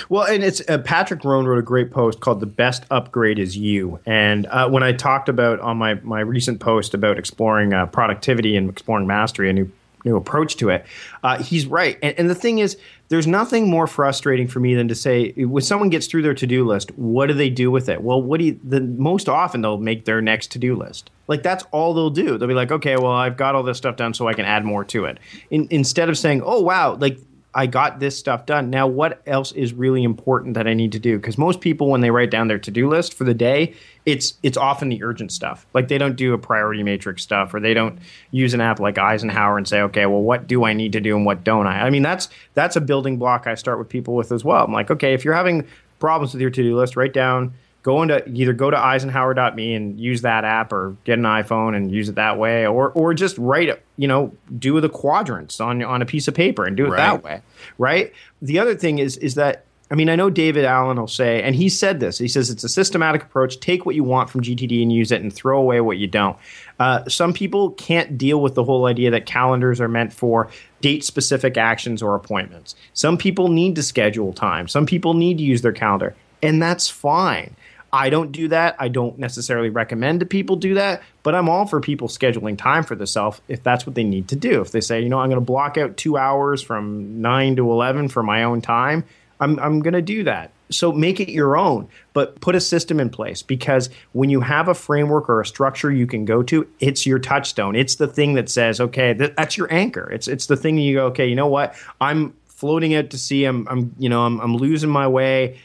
Well, and it's uh, Patrick Rhone wrote a great post called "The Best Upgrade Is You," and uh, when I talked about on my my recent post about exploring uh, productivity and exploring mastery, a new new approach to it, uh, he's right. And, and the thing is, there's nothing more frustrating for me than to say when someone gets through their to do list, what do they do with it? Well, what do you, the most often they'll make their next to do list. Like that's all they'll do. They'll be like, okay, well, I've got all this stuff done, so I can add more to it. In, instead of saying, oh wow, like I got this stuff done. Now, what else is really important that I need to do? Because most people, when they write down their to do list for the day, it's it's often the urgent stuff. Like they don't do a priority matrix stuff, or they don't use an app like Eisenhower and say, okay, well, what do I need to do and what don't I? I mean, that's that's a building block I start with people with as well. I'm like, okay, if you're having problems with your to do list, write down go into either go to eisenhower.me and use that app or get an iphone and use it that way or or just write you know do the quadrants on on a piece of paper and do it Right. that way right the other thing is is that I mean, I know David Allen will say, and he said this. He says it's a systematic approach. Take what you want from GTD and use it, and throw away what you don't. Uh, some people can't deal with the whole idea that calendars are meant for date specific actions or appointments. Some people need to schedule time. Some people need to use their calendar, and that's fine. I don't do that. I don't necessarily recommend that people do that, but I'm all for people scheduling time for themselves if that's what they need to do. If they say, you know, I'm going to block out two hours from 9 to 11 for my own time, I'm, I'm going to do that. So make it your own, but put a system in place because when you have a framework or a structure you can go to, it's your touchstone. It's the thing that says, okay, th- that's your anchor. It's it's the thing you go, okay, you know what? I'm floating out to sea. I'm, I'm you know, I'm, I'm losing my way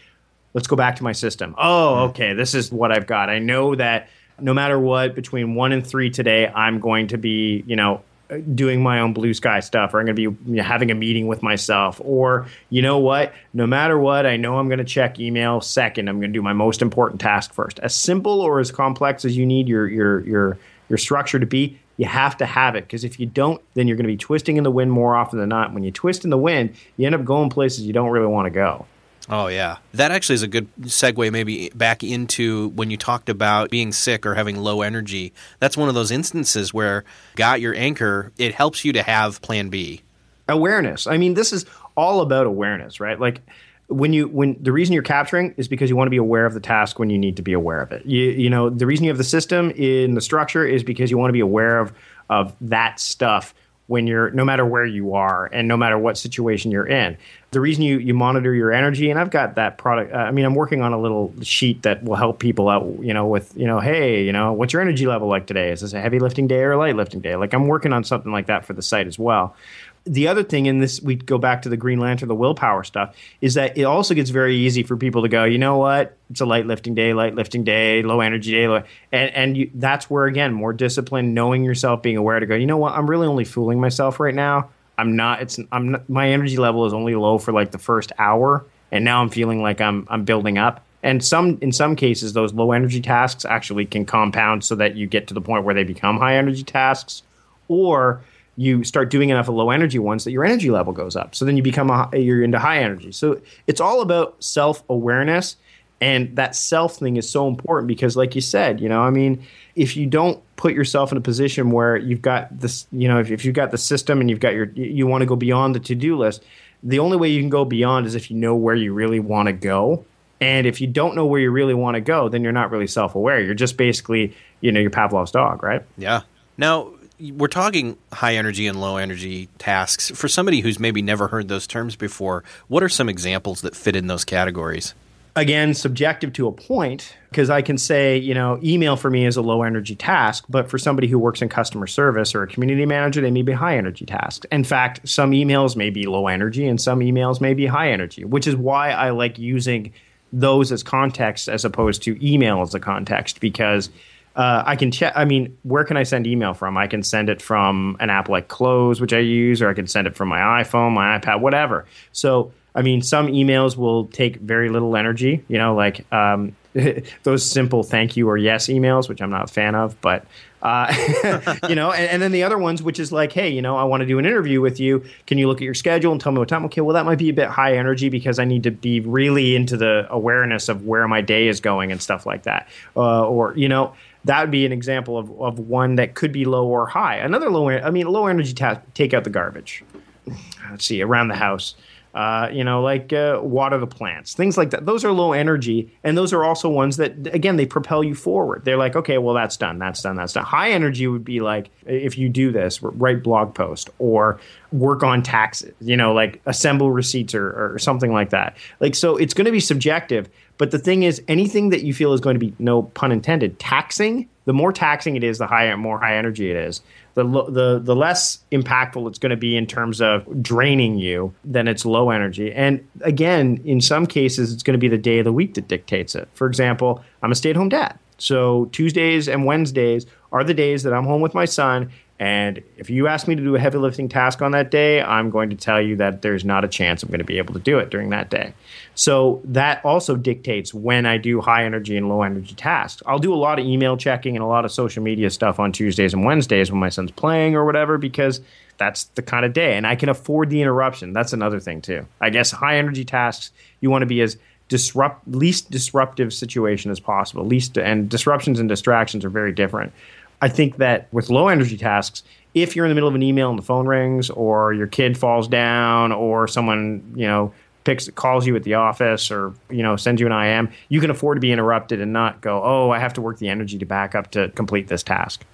let's go back to my system. Oh, hmm. okay, this is what I've got. I know that no matter what, between one and three today, I'm going to be, you know, doing my own blue sky stuff, or I'm going to be you know, having a meeting with myself, or you know what, no matter what, I know I'm going to check email second. I'm going to do my most important task first. As simple or as complex as you need your your your your structure to be, you have to have it because if you don't, then you're going to be twisting in the wind more often than not. When you twist in the wind, you end up going places you don't really want to go. Oh yeah, that actually is a good segue. Maybe back into when you talked about being sick or having low energy. That's one of those instances where got your anchor. It helps you to have Plan B. awareness. I mean, this is all about awareness, right? Like when you when the reason you're capturing is because you want to be aware of the task when you need to be aware of it. You you know, the reason you have the system in the structure is because you want to be aware of of that stuff when you're no matter where you are and no matter what situation you're in. The reason you you monitor your energy and I've got that product uh, I mean I'm working on a little sheet that will help people out, you know, with, you know, hey, you know, what's your energy level like today? Is this a heavy lifting day or a light lifting day? Like I'm working on something like that for the site as well the other thing in this we go back to the green lantern the willpower stuff is that it also gets very easy for people to go you know what? It's a light lifting day light lifting day low energy day low, and, and you, that's where again more discipline knowing yourself being aware to go you know what? I'm really only fooling myself right now. I'm not it's i'm not, my energy level is only low for like the first hour and now i'm feeling like i'm i'm building up. And some in some cases those low energy tasks actually can compound so that you get to the point where they become high energy tasks or you start doing enough of low energy ones that your energy level goes up. So then you become a, you're into high energy. So it's all about self awareness, and that self thing is so important because, like you said, you know, I mean, if you don't put yourself in a position where you've got this, you know, if, if you've got the system and you've got your, you, want to go beyond the to do list. The only way you can go beyond is if you know where you really want to go. And if you don't know where you really want to go, then you're not really self aware. You're just basically, you know, your Pavlov's dog, right? Yeah. Now we're talking high energy and low energy tasks. For somebody who's maybe never heard those terms before, what are some examples that fit in those categories? again subjective to a point because I can say, you know, email for me is a low energy task, but for somebody who works in customer service or a community manager, they may be high energy tasks. In fact, some emails may be low energy and some emails may be high energy, which is why I like using those as context as opposed to email as a context because uh, I can check. I mean, where can I send email from? I can send it from an app like Close, which I use, or I can send it from my iPhone, my iPad, whatever. So, I mean, some emails will take very little energy, you know, like um, those simple thank you or yes emails, which I'm not a fan of, but. Uh, you know, and, and then the other ones, which is like, hey, you know, I want to do an interview with you. Can you look at your schedule and tell me what time? Okay, well, that might be a bit high energy because I need to be really into the awareness of where my day is going and stuff like that. Uh, or, you know, that would be an example of, of one that could be low or high. Another low, I mean, low energy task, take out the garbage. Let's see, around the house. Uh, you know, like uh, water the plants, things like that. Those are low energy, and those are also ones that, again, they propel you forward. They're like, okay, well, that's done, that's done, that's done. High energy would be like if you do this, write blog post or work on taxes. You know, like assemble receipts or, or something like that. Like, so it's going to be subjective. But the thing is, anything that you feel is going to be, no pun intended, taxing. The more taxing it is, the higher, more high energy it is. The the the less impactful it's going to be in terms of draining you then it's low energy. And again in some cases it's going to be the day of the week that dictates it. For example i'm a stay-at-home dad. So tuesdays and wednesdays are the days that i'm home with my son And if you ask me to do a heavy lifting task on that day, I'm going to tell you that there's not a chance I'm going to be able to do it during that day. So that also dictates when I do high energy and low energy tasks. I'll do a lot of email checking and a lot of social media stuff on Tuesdays and Wednesdays when my son's playing or whatever because that's the kind of day and I can afford the interruption. That's another thing too. I guess high energy tasks you want to be as disrupt least disruptive situation as possible. Least and disruptions and distractions are very different. I think that with low energy tasks, if you're in the middle of an email and the phone rings, or your kid falls down, or someone you know picks calls you at the office, or you know sends you an IM, you can afford to be interrupted and not go, oh, I have to work the energy to back up to complete this task.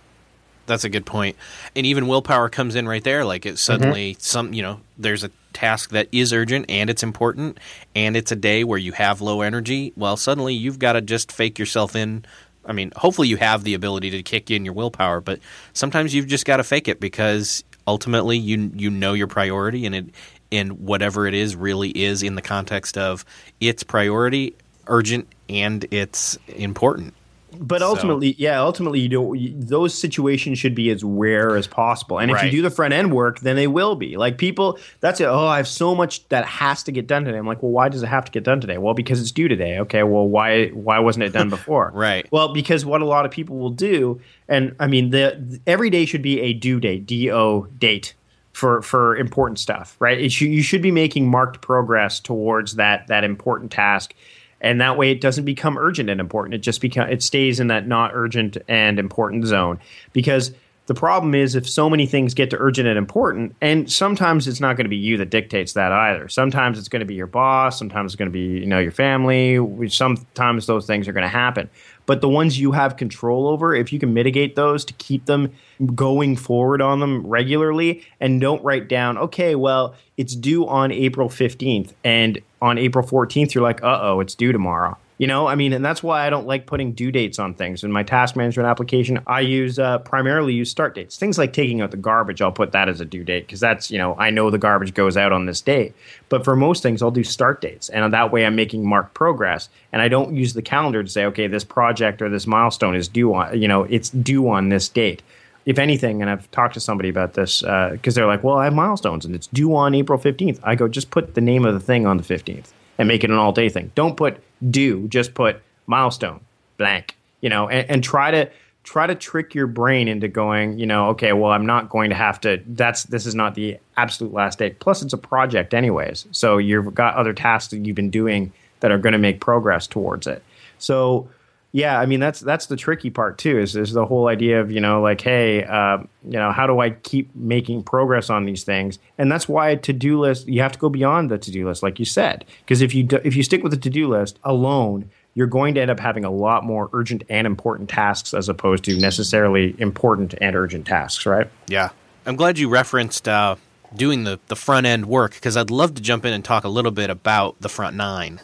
That's a good point. And even willpower comes in right there. Like it suddenly mm-hmm. some you know there's a task that is urgent and it's important and it's a day where you have low energy. Well, suddenly you've got to just fake yourself in I mean, hopefully you have the ability to kick in your willpower, but sometimes you've just got to fake it because ultimately you you know your priority and it and whatever it is really is in the context of its priority, urgent and it's important. But ultimately, so. yeah, ultimately, you know, those situations should be as rare as possible. And if right. you do the front end work, then they will be. Like people, that's it. Oh, I have so much that has to get done today. I'm like, well, why does it have to get done today? Well, because it's due today. Okay, well, why why wasn't it done before? right. Well, because what a lot of people will do, and I mean, the every day should be a due date, D O date for for important stuff, right? Should, you should be making marked progress towards that that important task and that way it doesn't become urgent and important. It just become it stays in that not urgent and important zone because the problem is if so many things get to urgent and important, and sometimes it's not going to be you that dictates that either. Sometimes it's going to be your boss. Sometimes it's going to be you know your family. Sometimes those things are going to happen. But the ones you have control over, if you can mitigate those to keep them going forward on them regularly, and don't write down, okay, well, it's due on April 15th, and on April 14th, you're like, uh oh, it's due tomorrow. You know, I mean, and that's why I don't like putting due dates on things. In my task management application, I use uh, primarily use start dates. Things like taking out the garbage, I'll put that as a due date because that's, you know, I know the garbage goes out on this date. But for most things, I'll do start dates. And that way I'm making marked progress. And I don't use the calendar to say, okay, this project or this milestone is due on, you know, it's due on this date if anything, and I've talked to somebody about this because uh, they're like, well, I have milestones and it's due on April 15th. I go, just put the name of the thing on the 15th and make it an all day thing. Don't put do, just put milestone blank, you know, and, and try to try to trick your brain into going, you know, okay, well, I'm not going to have to. That's this is not the absolute last day. Plus, it's a project, anyways. So you've got other tasks that you've been doing that are going to make progress towards it. So yeah, I mean that's that's the tricky part too. Is is the whole idea of you know like hey, uh, you know how do I keep making progress on these things? And that's why a to do list you have to go beyond the to do list, like you said, because if you do, if you stick with the to do list alone, you're going to end up having a lot more urgent and important tasks as opposed to necessarily important and urgent tasks, right? Yeah, I'm glad you referenced. Uh, doing the, the front end work because I'd love to jump in and talk a little bit about the front nine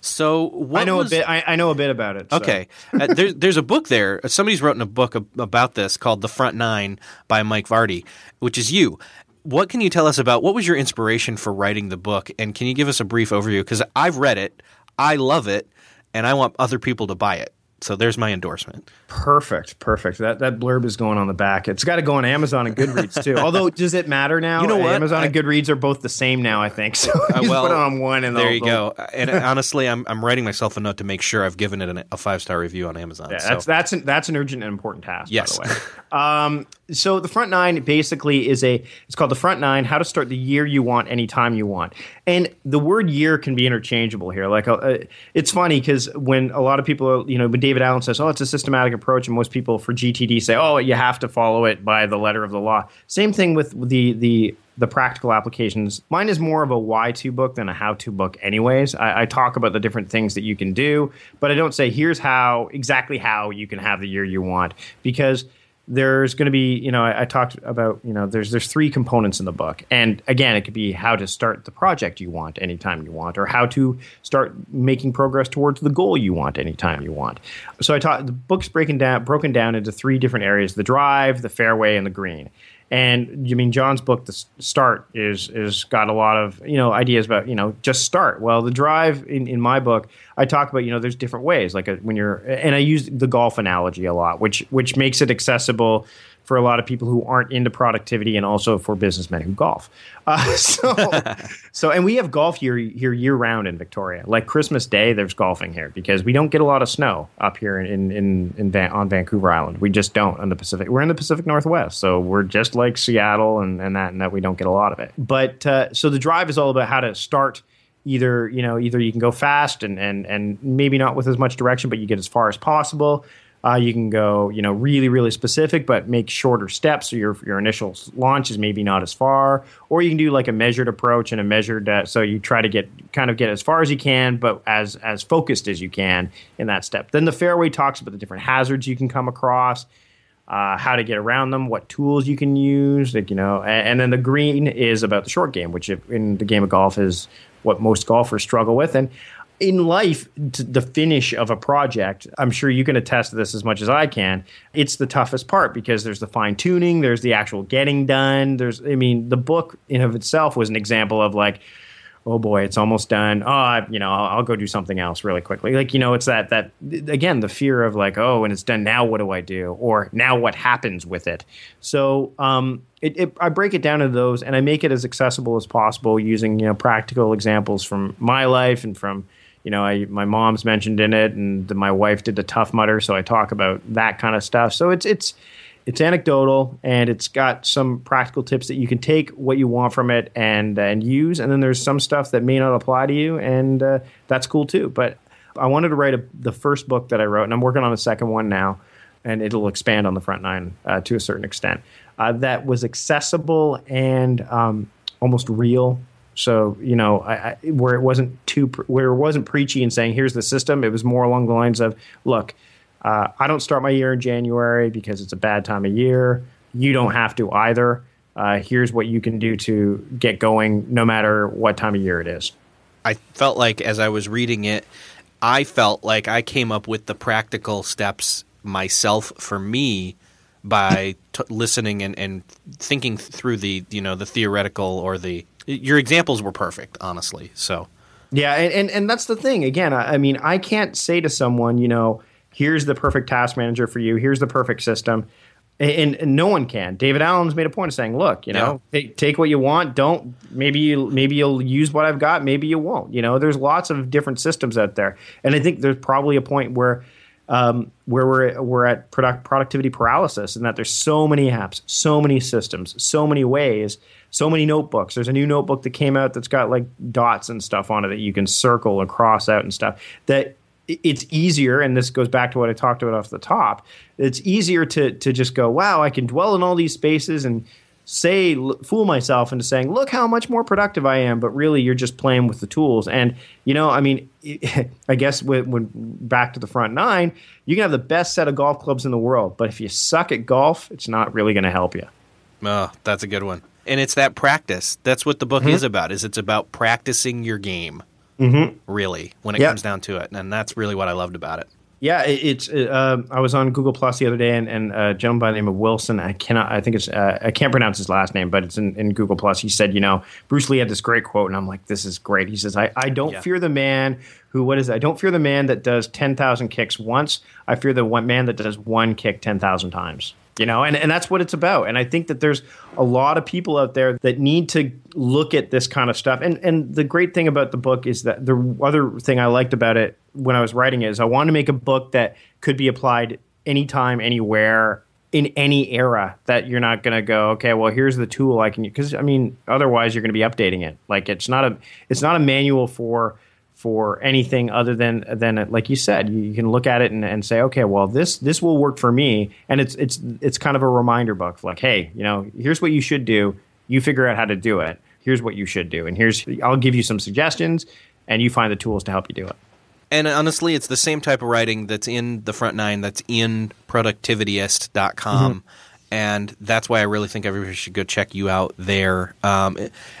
so I know was, a bit. I, I, know a bit about it. So. Okay, uh, there, there's a book there. Somebody's written a book about this called "The Front Nine by Mike Vardy, which is you. What can you tell us about? What was your inspiration for writing the book? And can you give us a brief overview? Because I've read it, I love it, and I want other people to buy it. So there's my endorsement. Perfect, perfect. That that blurb is going on the back. It's got to go on Amazon and Goodreads too. Although, does it matter now? You know what? Amazon I, and Goodreads are both the same now. I think so. Uh, well, put it on one, and there you go. And honestly, I'm I'm writing myself a note to make sure I've given it an, a five star review on Amazon. Yeah, so. that's that's an, that's an urgent and important task. Yes. By the way. um, so the front nine basically is a it's called the front nine. How to start the year you want anytime you want. And the word year can be interchangeable here. Like uh, it's funny because when a lot of people, are, you know, when David Allen says, "Oh, it's a systematic approach," and most people for GTD say, "Oh, you have to follow it by the letter of the law." Same thing with the the the practical applications. Mine is more of a why to book than a how to book, anyways. I, I, talk about the different things that you can do, but I don't say here's how exactly how you can have the year you want because there's going to be you know I, I, talked about you know there's there's three components in the book. And again it could be how to start the project you want anytime you want or how to start making progress towards the goal you want anytime you want. So i taught the book's breaking down broken down into three different areas the drive the fairway and the green and you mean Jon's book, The Start, is is got a lot of you know ideas about you know just start. Well, the drive in, in my book, I talk about you know there's different ways. Like a, uh, when you're and I use the golf analogy a lot, which which makes it accessible for a lot of people who aren't into productivity and also for businessmen who golf. Uh, so, so, and we have golf here here year round in Victoria. Like Christmas Day, there's golfing here because we don't get a lot of snow up here in in, in Van, on Vancouver Island. We just don't on the Pacific. We're in the Pacific Northwest, so we're just like Seattle and, and that and that we don't get a lot of it. But uh, so the drive is all about how to start either you know either you can go fast and and and maybe not with as much direction, but you get as far as possible uh, you can go, you know, really, really specific, but make shorter steps. So your your initial launch is maybe not as far, or you can do like a measured approach and a measured. Uh, so you try to get kind of get as far as you can, but as as focused as you can in that step. Then the fairway talks about the different hazards you can come across. Uh, how to get around them, what tools you can use, like, you know, and, and, then the green is about the short game, which in the game of golf is what most golfers struggle with. And in life, the finish of a project, I'm sure you can attest to this as much as I can. It's the toughest part because there's the fine tuning, there's the actual getting done. There's, I mean, the book in of itself was an example of like, oh boy, it's almost done. Oh, you know, I'll, I'll, go do something else really quickly. Like, you know, it's that that again the fear of like, oh, when it's done, now what do I do? Or now what happens with it? So, um, it, it, I break it down into those, and I make it as accessible as possible using you know practical examples from my life and from you know, I my mom's mentioned in it, and the, my wife did the Tough Mudder, so I talk about that kind of stuff. So it's it's it's anecdotal and it's got some practical tips that you can take what you want from it and uh, and use. And then there's some stuff that may not apply to you, and uh, that's cool too. But I wanted to write a, the first book that I wrote, and I'm working on a second one now, and it'll expand on the front nine uh, to a certain extent. Uh, that was accessible and um, almost real so you know, I, I, where it wasn't too where it wasn't preachy and saying here's the system. It was more along the lines of, look, uh, I don't start my year in January because it's a bad time of year. You don't have to either. Uh, here's what you can do to get going, no matter what time of year it is. I felt like as I was reading it, I felt like I came up with the practical steps myself for me by t- listening and, and thinking through the you know the theoretical or the your examples were perfect, honestly. So yeah, and and, and that's the thing. Again, I, I mean, I can't say to someone, you know, here's the perfect task manager for you. Here's the perfect system. And, and, no one can. David Allen's made a point of saying, "Look, you know, yeah. take, take what you want. Don't maybe you maybe you'll use what I've got. Maybe you won't. You know, there's lots of different systems out there, and I think there's probably a point where um, where we're we're at product productivity paralysis, and that there's so many apps, so many systems, so many ways so many notebooks. There's a new notebook that came out that's got like dots and stuff on it that you can circle and cross out and stuff. That it's easier, and this goes back to what I talked about off the top. It's easier to to just go, wow, I can dwell in all these spaces and say fool myself into saying look how much more productive i am but really you're just playing with the tools and you know i mean i guess when, when, back to the front nine you can have the best set of golf clubs in the world but if you suck at golf it's not really going to help you oh ah, that's a good one and it's that practice. That's what the book mm-hmm. is about. Is it's about practicing your game, mm-hmm. really, when it comes down to it. And that's really what I loved about it. Yeah, it, it's. Uh, I was on Google Plus the other day, and, and a gentleman by the name of Wilson. I cannot. I think it's. Uh, I can't pronounce his last name, but it's in, in, Google Plus. He said, you know, Bruce Lee had this great quote, and I'm like, this is great. He says, I, I don't yeah. fear the man who. What is it? I don't fear the man that does ten thousand kicks once. I fear the one man that does one kick ten thousand times you know and, and that's what it's about. And i think that there's a lot of people out there that need to look at this kind of stuff. And and the great thing about the book is that the other thing i liked about it when i was writing it is i wanted to make a book that could be applied anytime anywhere in any era that you're not going to go okay well here's the tool i can use because i mean otherwise you're going to be updating it. Like it's not a it's not a manual for for anything other than than like you said you, you can look at it and, and, say okay well this this will work for me. And it's it's it's kind of a reminder book like hey you know here's what you should do. You figure out how to do it. Here's what you should do. And here's i'll give you some suggestions and you find the tools to help you do it. And honestly it's the same type of writing that's in the front nine that's in productivityist.com mm-hmm and that's why I really think everybody should go check you out there. Um,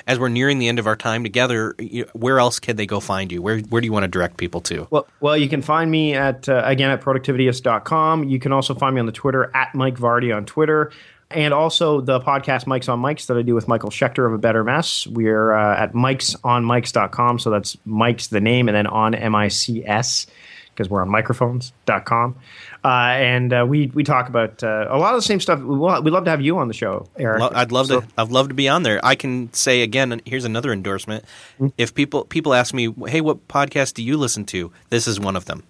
as we're nearing the end of our time together, where else can they go find you? Where where do you want to direct people to? Well, well, you can find me at uh, again at productivityist.com. You can also find me on the Twitter at Mike Vardy on Twitter. And also the podcast Mike's on Mics that I do with Michael Schechter of A Better Mess. We're uh, at mikesonmics.com. So that's Mike's the name and then on M I C S because we're on microphones.com. uh, and uh, we we talk about uh, a lot of the same stuff. We would love to have you on the show, Erik. Lo- I'd love So- to. I'd love to be on there. I can say again. Here's another endorsement. If people people ask me, "Hey, what podcast do you listen to?" This is one of them.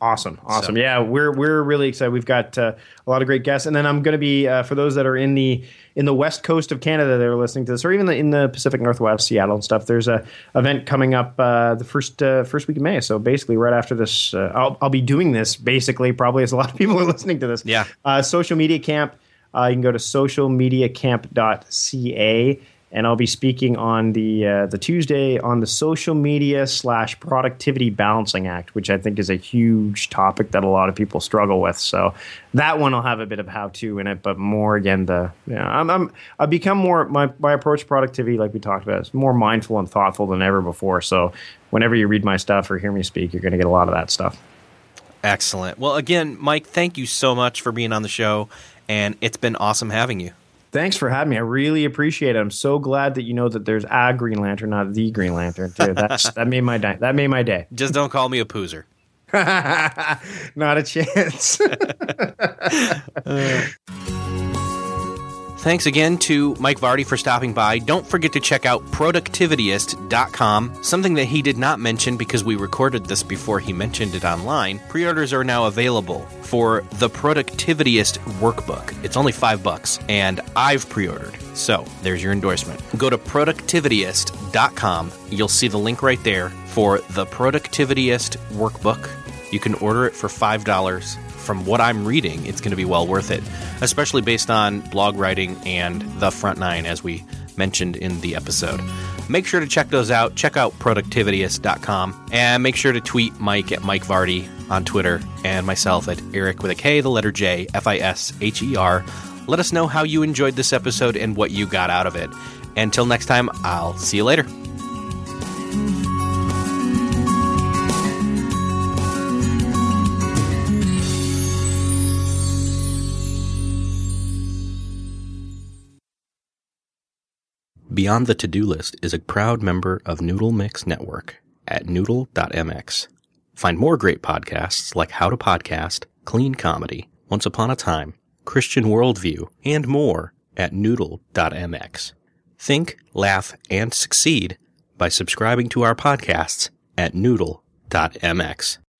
Awesome, awesome. So- Yeah, we're we're really excited. We've got uh, a lot of great guests, and then I'm going to be uh, for those that are in the in the west coast of Canada that are listening to this, or even the, in the Pacific Northwest, Seattle and stuff. There's a event coming up uh, the first uh, first week of May. So basically, right after this, uh, I'll I'll be doing this basically probably as a lot of people are listening to this. Yeah. Uh, social media camp. Uh, you can go to socialmediacamp.ca and I'll be speaking on the uh, the Tuesday on the social media slash productivity balancing act, which I think is a huge topic that a lot of people struggle with. So that one will have a bit of how to in it, but more again the yeah I'm, I'm I've become more my my approach to productivity like we talked about is more mindful and thoughtful than ever before. So whenever you read my stuff or hear me speak, you're going to get a lot of that stuff. Excellent. Well, again, Mike, thank you so much for being on the show, and it's been awesome having you. Thanks for having me. I really appreciate it. I'm so glad that you know that there's a Green Lantern, not the Green Lantern. Too. That's that made my day. That made my day. Just don't call me a poozer. not a chance. Thanks again to Mike Vardy for stopping by. Don't forget to check out productivityist.com, something that he did not mention because we recorded this before he mentioned it online. Pre-orders are now available for the Productivityist workbook. It's only 5 bucks and I've pre-ordered. So, there's your endorsement. Go to productivityist.com. You'll see the link right there for the Productivityist workbook. You can order it for $5 from what I'm reading, it's going to be well worth it, especially based on blog writing and the front nine, as we mentioned in the episode. Make sure to check those out. Check out productivityist.com and make sure to tweet Mike at Mike Vardy on Twitter and myself at Erik with a K, the letter J, F I S H E R. Let us know how you enjoyed this episode and what you got out of it. Until next time, I'll see you later. Beyond the To Do List is a proud member of Noodle Mix Network at noodle.mx. Find more great podcasts like How to Podcast, Clean Comedy, Once Upon a Time, Christian Worldview, and more at noodle.mx. Think, laugh, and succeed by subscribing to our podcasts at noodle.mx.